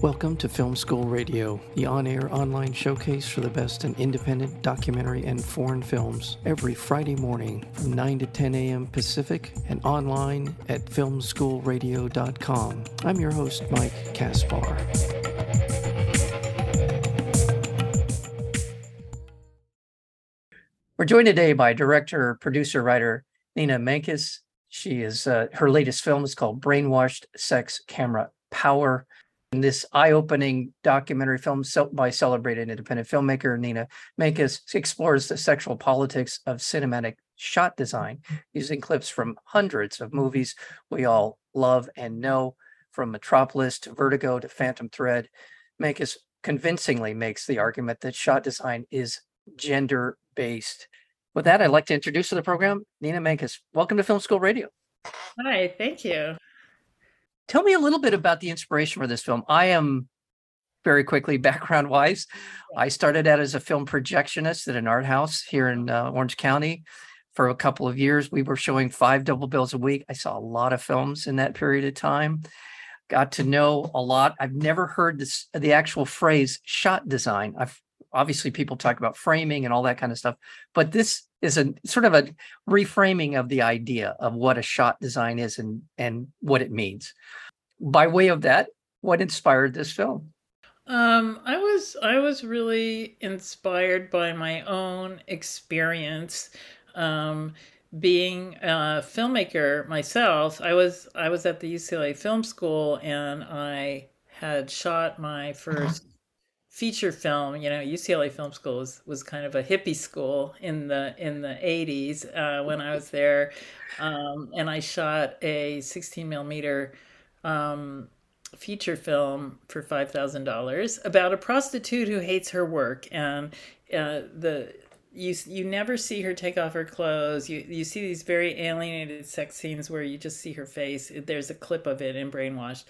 Welcome to Film School Radio, the on air online showcase for the best in independent documentary and foreign films, every Friday morning from 9 to 10 a.m. Pacific and online at filmschoolradio.com. I'm your host, Mike Kaspar. We're joined today by director, producer, writer Nina Menkes. She is uh, her latest film is called Brainwashed Sex Camera Power. And this eye-opening documentary film by celebrated independent filmmaker Nina Menkes explores the sexual politics of cinematic shot design using clips from hundreds of movies we all love and know, from Metropolis to Vertigo to Phantom Thread. Menkes convincingly makes the argument that shot design is gender-based. With that, I'd like to introduce to the program Nina Menkes. Welcome to Film School Radio. Hi, thank you. Tell me a little bit about the inspiration for this film. I am very quickly background wise. I started out as a film projectionist at an art house here in uh, Orange County for a couple of years. We were showing five double bills a week. I saw a lot of films in that period of time. Got to know a lot. I've never heard this the actual phrase shot design. I've obviously people talk about framing and all that kind of stuff, but this is a sort of a reframing of the idea of what a shot design is and and what it means. By way of that, what inspired this film? Um, I was I was really inspired by my own experience. Um, being a filmmaker myself, I was I was at the UCLA Film School and I had shot my first feature film. You know, UCLA Film School was, was kind of a hippie school in the in the eighties uh, when I was there, um, and I shot a sixteen millimeter. Um, feature film for five thousand dollars about a prostitute who hates her work and uh, the you you never see her take off her clothes. You you see these very alienated sex scenes where you just see her face. There's a clip of it in Brainwashed.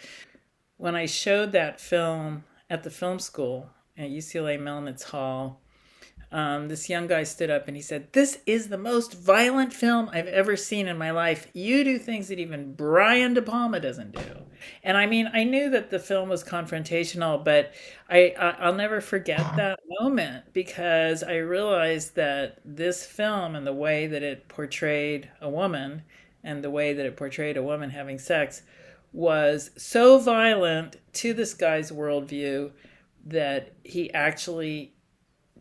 When I showed that film at the film school, at UCLA Melnitz Hall, um, this young guy stood up and he said, This is the most violent film I've ever seen in my life. You do things that even Brian De Palma doesn't do. And I mean, I knew that the film was confrontational, but I, I, will never forget that moment because I realized that this film and the way that it portrayed a woman and the way that it portrayed a woman having sex was so violent to this guy's worldview that he actually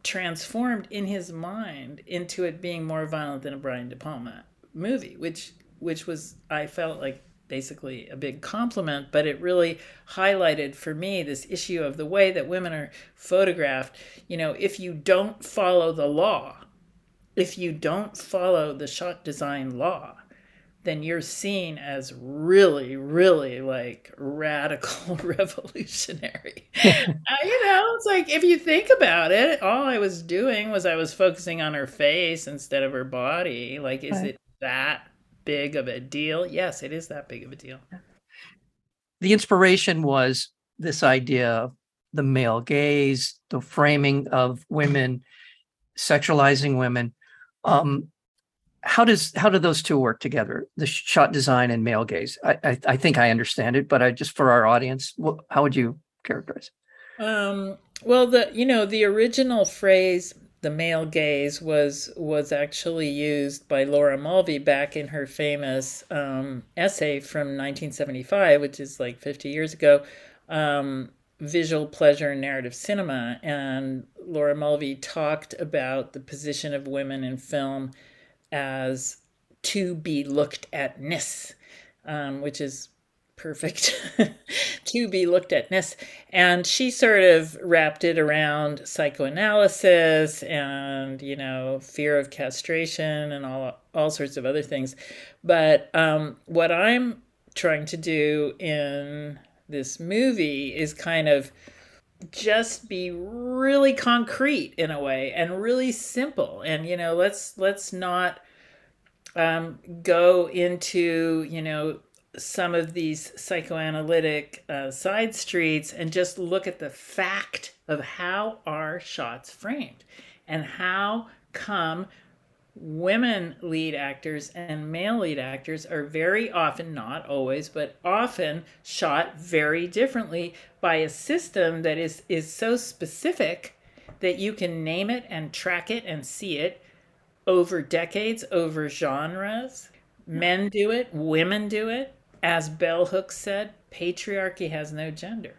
transformed in his mind into it being more violent than a Brian De Palma movie, which which was I felt like basically a big compliment, but it really highlighted for me this issue of the way that women are photographed. You know, if you don't follow the law, if you don't follow the shot design law, then you're seen as really, really like radical revolutionary. you know, it's like if you think about it, all I was doing was I was focusing on her face instead of her body. Like, is right. it that big of a deal? Yes, it is that big of a deal. The inspiration was this idea of the male gaze, the framing of women, sexualizing women. Um, how does how do those two work together? The shot design and male gaze. I i, I think i understand it but i just for our audience how would you characterize um well the you know the original phrase the male gaze was was actually used by laura mulvey back in her famous um, essay from 1975 which is like 50 years ago um, visual pleasure and narrative cinema. And laura mulvey talked about the position of women in film as to be looked at ness, um, which is perfect to be looked at ness. And she sort of wrapped it around psychoanalysis and, you know, fear of castration and all, all sorts of other things. But um, what I'm trying to do in this movie is kind of just be really concrete in a way and really simple. And you know let's let's not um, go into you know some of these psychoanalytic uh, side streets and just look at the fact of how are shots framed and how come women lead actors and male lead actors are very often, not always, but often shot very differently by a system that is, is so specific that you can name it and track it and see it over decades, over genres. Men do it, women do it. As Bell Hooks said, patriarchy has no gender.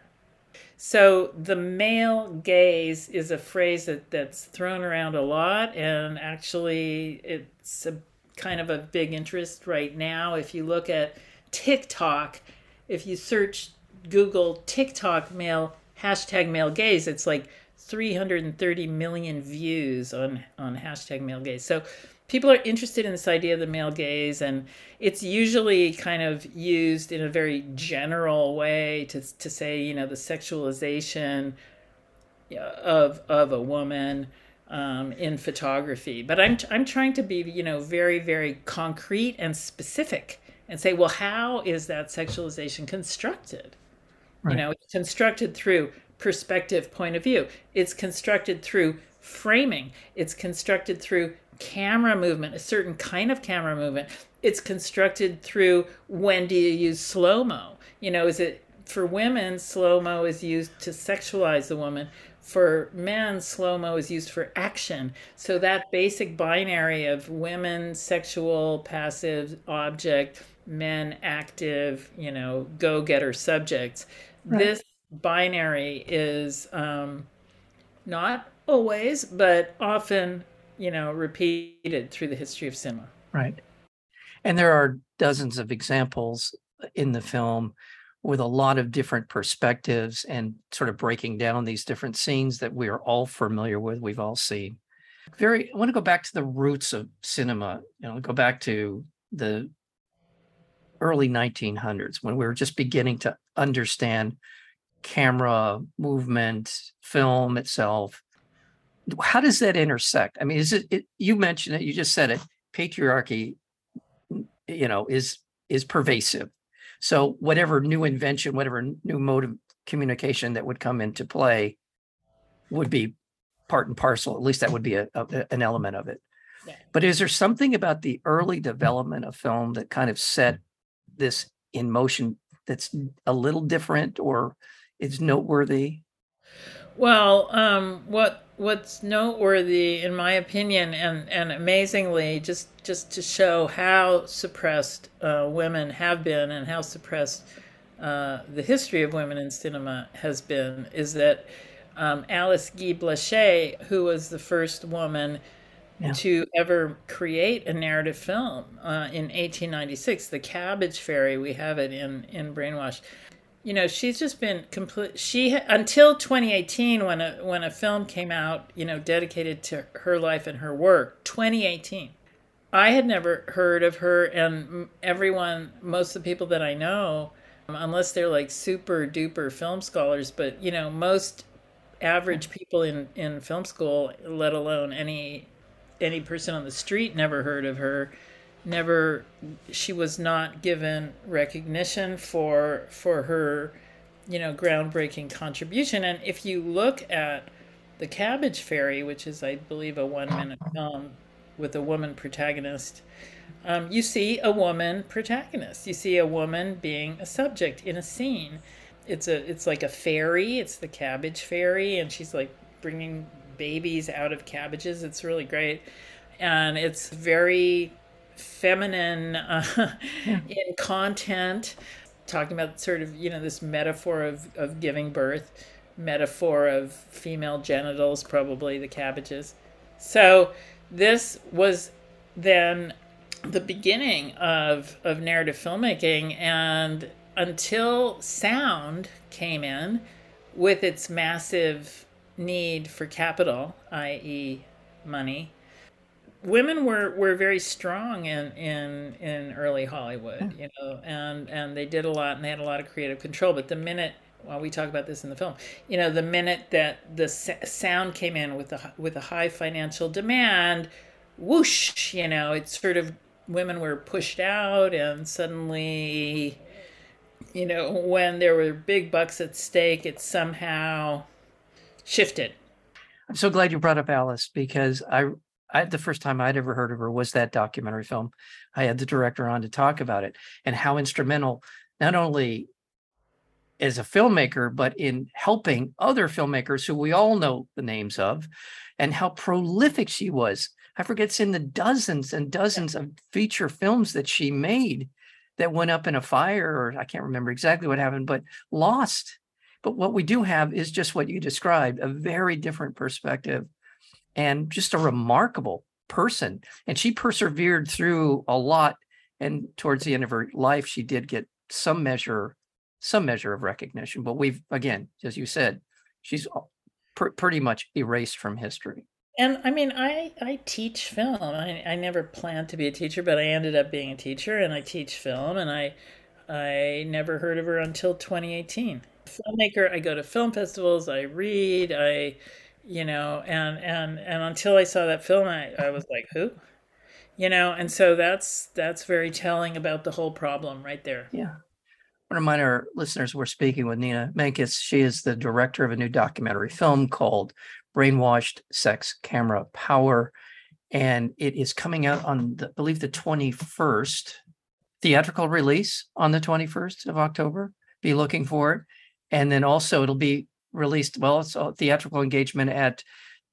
So the male gaze is a phrase that, that's thrown around a lot, and actually, it's a kind of a big interest right now. If you look at TikTok, if you search Google TikTok male hashtag male gaze, it's like 330 million views on on hashtag male gaze. So people are interested in this idea of the male gaze and it's usually kind of used in a very general way to, to say you know the sexualization of of a woman um, in photography. But i'm i'm trying to be you know very very concrete and specific and say well how is that sexualization constructed? Right. you know it's constructed through perspective point of view. It's constructed through framing it's constructed through camera movement, a certain kind of camera movement. It's constructed through when do you use slow mo? You know, is it for women, slow mo is used to sexualize the woman. For men, slow mo is used for action. So that basic binary of women, sexual, passive, object, men, active, you know, go getter subjects. Right. This binary is um, not always, but often you know, repeated through the history of cinema. Right. And there are dozens of examples in the film with a lot of different perspectives and sort of breaking down these different scenes that we are all familiar with, we've all seen. Very, I want to go back to the roots of cinema, you know, go back to the early 1900s when we were just beginning to understand camera movement, film itself, how does that intersect? I mean, is it, it you mentioned it, you just said it, patriarchy, you know, is is pervasive. So whatever new invention, whatever new mode of communication that would come into play would be part and parcel. At least that would be a, a an element of it. Yeah. But is there something about the early development of film that kind of set this in motion that's a little different or is noteworthy? Well, um, what what's noteworthy, in my opinion, and and amazingly, just just to show how suppressed uh, women have been and how suppressed uh, the history of women in cinema has been, is that um, Alice Guy Blaché, who was the first woman yeah. to ever create a narrative film uh, in 1896, The Cabbage Fairy, we have it in in Brainwash you know she's just been complete she until 2018 when a when a film came out you know dedicated to her life and her work 2018 i had never heard of her and everyone most of the people that i know um, unless they're like super duper film scholars but you know most average people in in film school let alone any any person on the street never heard of her never she was not given recognition for for her you know groundbreaking contribution. And if you look at the cabbage fairy which is i believe a one minute film with a woman protagonist um, you see a woman protagonist. You see a woman being a subject in a scene. It's a it's like a fairy. It's the cabbage fairy and she's like bringing babies out of cabbages. It's really great. And it's very feminine uh, yeah. in content, talking about sort of, you know, this metaphor of, of giving birth, metaphor of female genitals, probably the cabbages. So this was then the beginning of, of narrative filmmaking. And until sound came in with its massive need for capital, i.e., money, women were were very strong in in in early Hollywood, hmm. you know, and and they did a lot and they had a lot of creative control. But the minute well, we talk about this in the film. You know, the minute that the sound came in with a with a high financial demand, whoosh, you know, it's sort of women were pushed out, and suddenly, you know, when there were big bucks at stake, it somehow shifted. I'm so glad you brought up Alice because I I the first time I'd ever heard of her was that documentary film. I had the director on to talk about it and how instrumental not only as a filmmaker, but in helping other filmmakers who we all know the names of, and how prolific she was. I forget it's in the dozens and dozens of feature films that she made that went up in a fire, or I can't remember exactly what happened, but lost. But what we do have is just what you described, a very different perspective and just a remarkable person. And she persevered through a lot. And towards the end of her life, she did get some measure, some measure of recognition. But we've, again, as you said, she's pr- pretty much erased from history. And I mean, I, I teach film. I, I never planned to be a teacher, but I ended up being a teacher and I teach film. And I, I never heard of her until 2018. Filmmaker, I go to film festivals, I read, I, you know, and, and, and until I saw that film, I, I was like, who? You know, and so that's, that's very telling about the whole problem right there. Yeah. To remind our listeners we're speaking with Nina Menkes. She is the director of a new documentary film called Brainwashed Sex Camera Power. And it is coming out on, the, I believe, the 21st, theatrical release on the 21st of October. Be looking for it. And then also it'll be released, well, it's a theatrical engagement at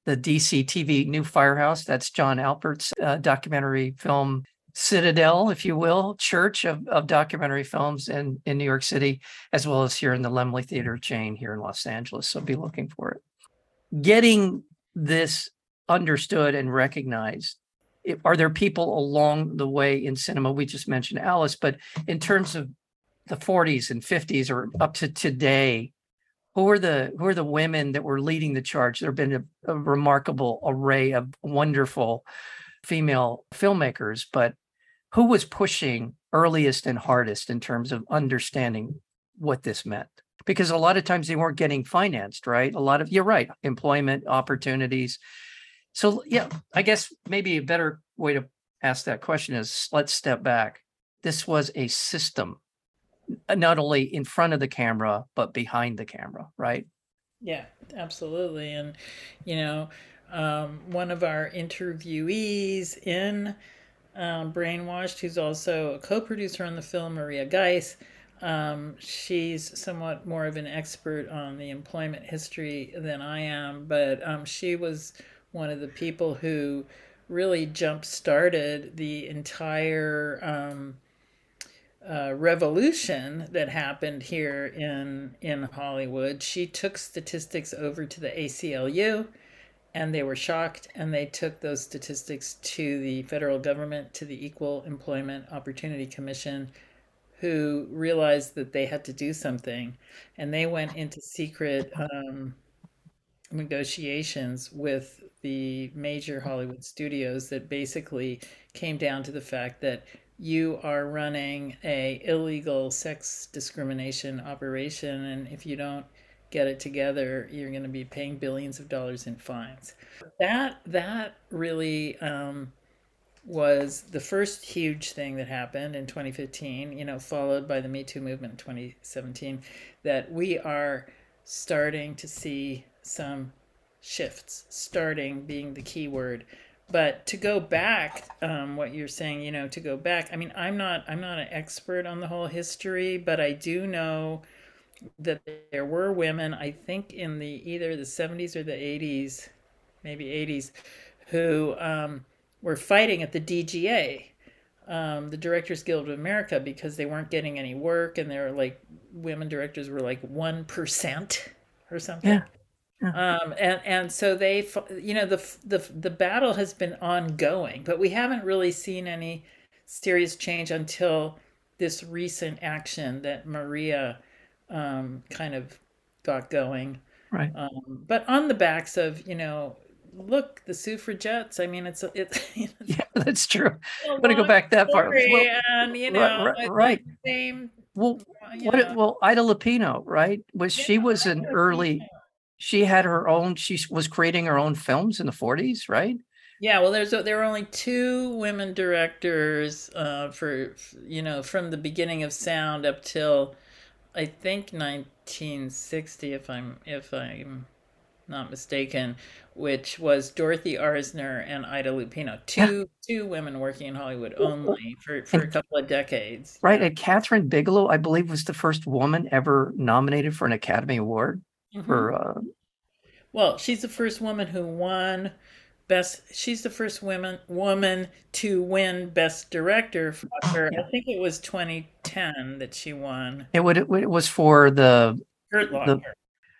the DC TV New Firehouse. That's Jon Alpert's uh, documentary film citadel, if you will, church of, of documentary films in, in New York City, as well as here in the Laemmle Theater chain here in Los Angeles. So be looking for it getting this understood and recognized are there people along the way in cinema we just mentioned alice but in terms of the 40s and 50s or up to today who are the who are the women that were leading the charge there have been a, a remarkable array of wonderful female filmmakers but who was pushing earliest and hardest in terms of understanding what this meant because a lot of times they weren't getting financed, right? A lot of, you're right, employment opportunities. So, yeah, I guess maybe a better way to ask that question is let's step back. This was a system, not only in front of the camera, but behind the camera, right? Yeah, absolutely. And, you know, um, one of our interviewees in um, Brainwashed, who's also a co producer on the film, Maria Giese, um, she's somewhat more of an expert on the employment history than I am, but um, she was one of the people who really jump started the entire um, uh, revolution that happened here in in Hollywood. She took statistics over to the ACLU, and they were shocked, and they took those statistics to the federal government, to the Equal Employment Opportunity Commission who realized that they had to do something and they went into secret um, negotiations with the major Hollywood studios that basically came down to the fact that you are running a illegal sex discrimination operation and if you don't get it together you're going to be paying billions of dollars in fines that that really um, was the first huge thing that happened in 2015, you know, followed by the Me Too movement in 2017, that we are starting to see some shifts, starting being the key word. But to go back, um, what you're saying, you know, to go back, I mean, I'm not, I'm not an expert on the whole history, but I do know that there were women, I think in the either the 70s or the 80s, maybe 80s, who um, were fighting at the DGA, um, the Directors Guild of America, because they weren't getting any work, and they were like women directors were like one percent or something. Yeah. Yeah. Um, and and so they, you know, the the the battle has been ongoing, but we haven't really seen any serious change until this recent action that Maria um, kind of got going. Right. Um, but on the backs of you know look, the suffragettes. I mean, it's it's. yeah, that's true. I'm gonna go back that far. Well, and you know, right. right. Same. Well, what? Know. Well, Ida Lupino, right? Was yeah, she was an early. She had her own. She was creating her own films in the 40s, right? Yeah, well, there's there were only two women directors uh, for you know from the beginning of sound up till I think 1960, if I'm if I'm not mistaken, which was Dorothy Arzner and Ida Lupino, two two women working in Hollywood only for, for a couple of decades. Right. And Kathryn Bigelow, I believe, was the first woman ever nominated for an Academy Award for uh, Well, she's the first woman who won best. She's the first woman woman to win best director for her. I think it was 2010 that she won. it would it was for the Hurt Locker.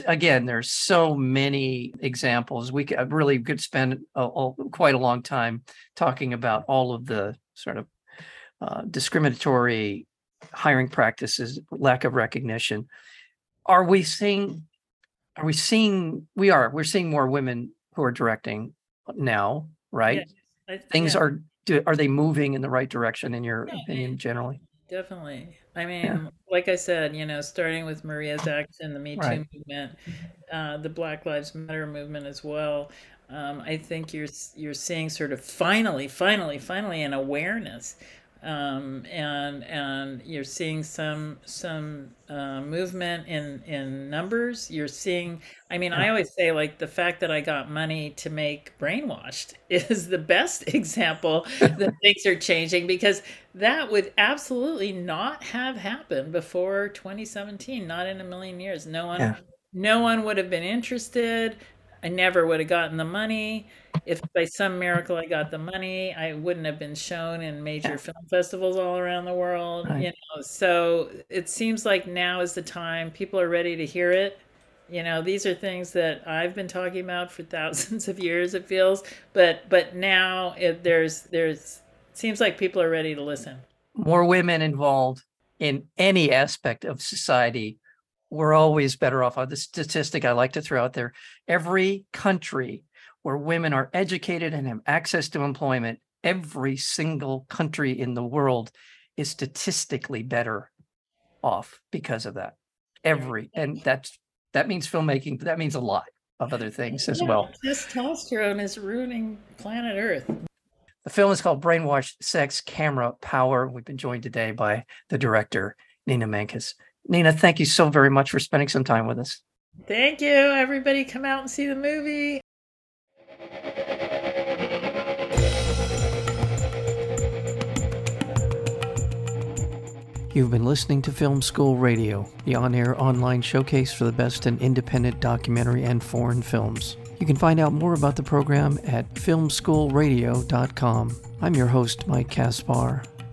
again, there's so many examples. We could really could spend a, a- quite a long time talking about all of the sort of uh, discriminatory hiring practices, lack of recognition. Are we seeing? Are we seeing? We are. We're seeing more women who are directing now, right? Yeah, I- Things yeah. are. Do, are they moving in the right direction in your Yeah, opinion, generally? Definitely. I mean, like I said, you know, starting with Maria's action, the Me Too Right. movement, uh, the Black Lives Matter movement as well. Um, I think you're you're seeing sort of finally, finally, finally an awareness, um, and and you're seeing some some uh, movement in in numbers. You're seeing. I mean, I always say like the fact that I got money to make Brainwashed is the best example that things are changing because that would absolutely not have happened before 2017 not in a million years no one Yeah. no one would have been interested i never would have gotten the money. If by some miracle i got the money i wouldn't have been shown in major film festivals all around the world Right. you know. So it seems like now is the time. People are ready to hear it. You know these are things that i've been talking about for thousands of years it feels. But but now it, there's there's seems like people are ready to listen. More women involved in any aspect of society, we're always better off. Uh, The statistic I like to throw out there every country where women are educated and have access to employment, every single country in the world is statistically better off because of that. Every, and that's, that means filmmaking, but that means a lot of other things as Yeah, well. testosterone is ruining planet earth The film is called Brainwashed Sex Camera Power. We've been joined today by the director, Nina Menkes. Nina, thank you so very much for spending some time with us. thank you everybody come out and see the movie You've been listening to Film School Radio, the on air online showcase for the best in independent documentary and foreign films. You can find out more about the program at filmschoolradio.com. I'm your host, Mike Caspar.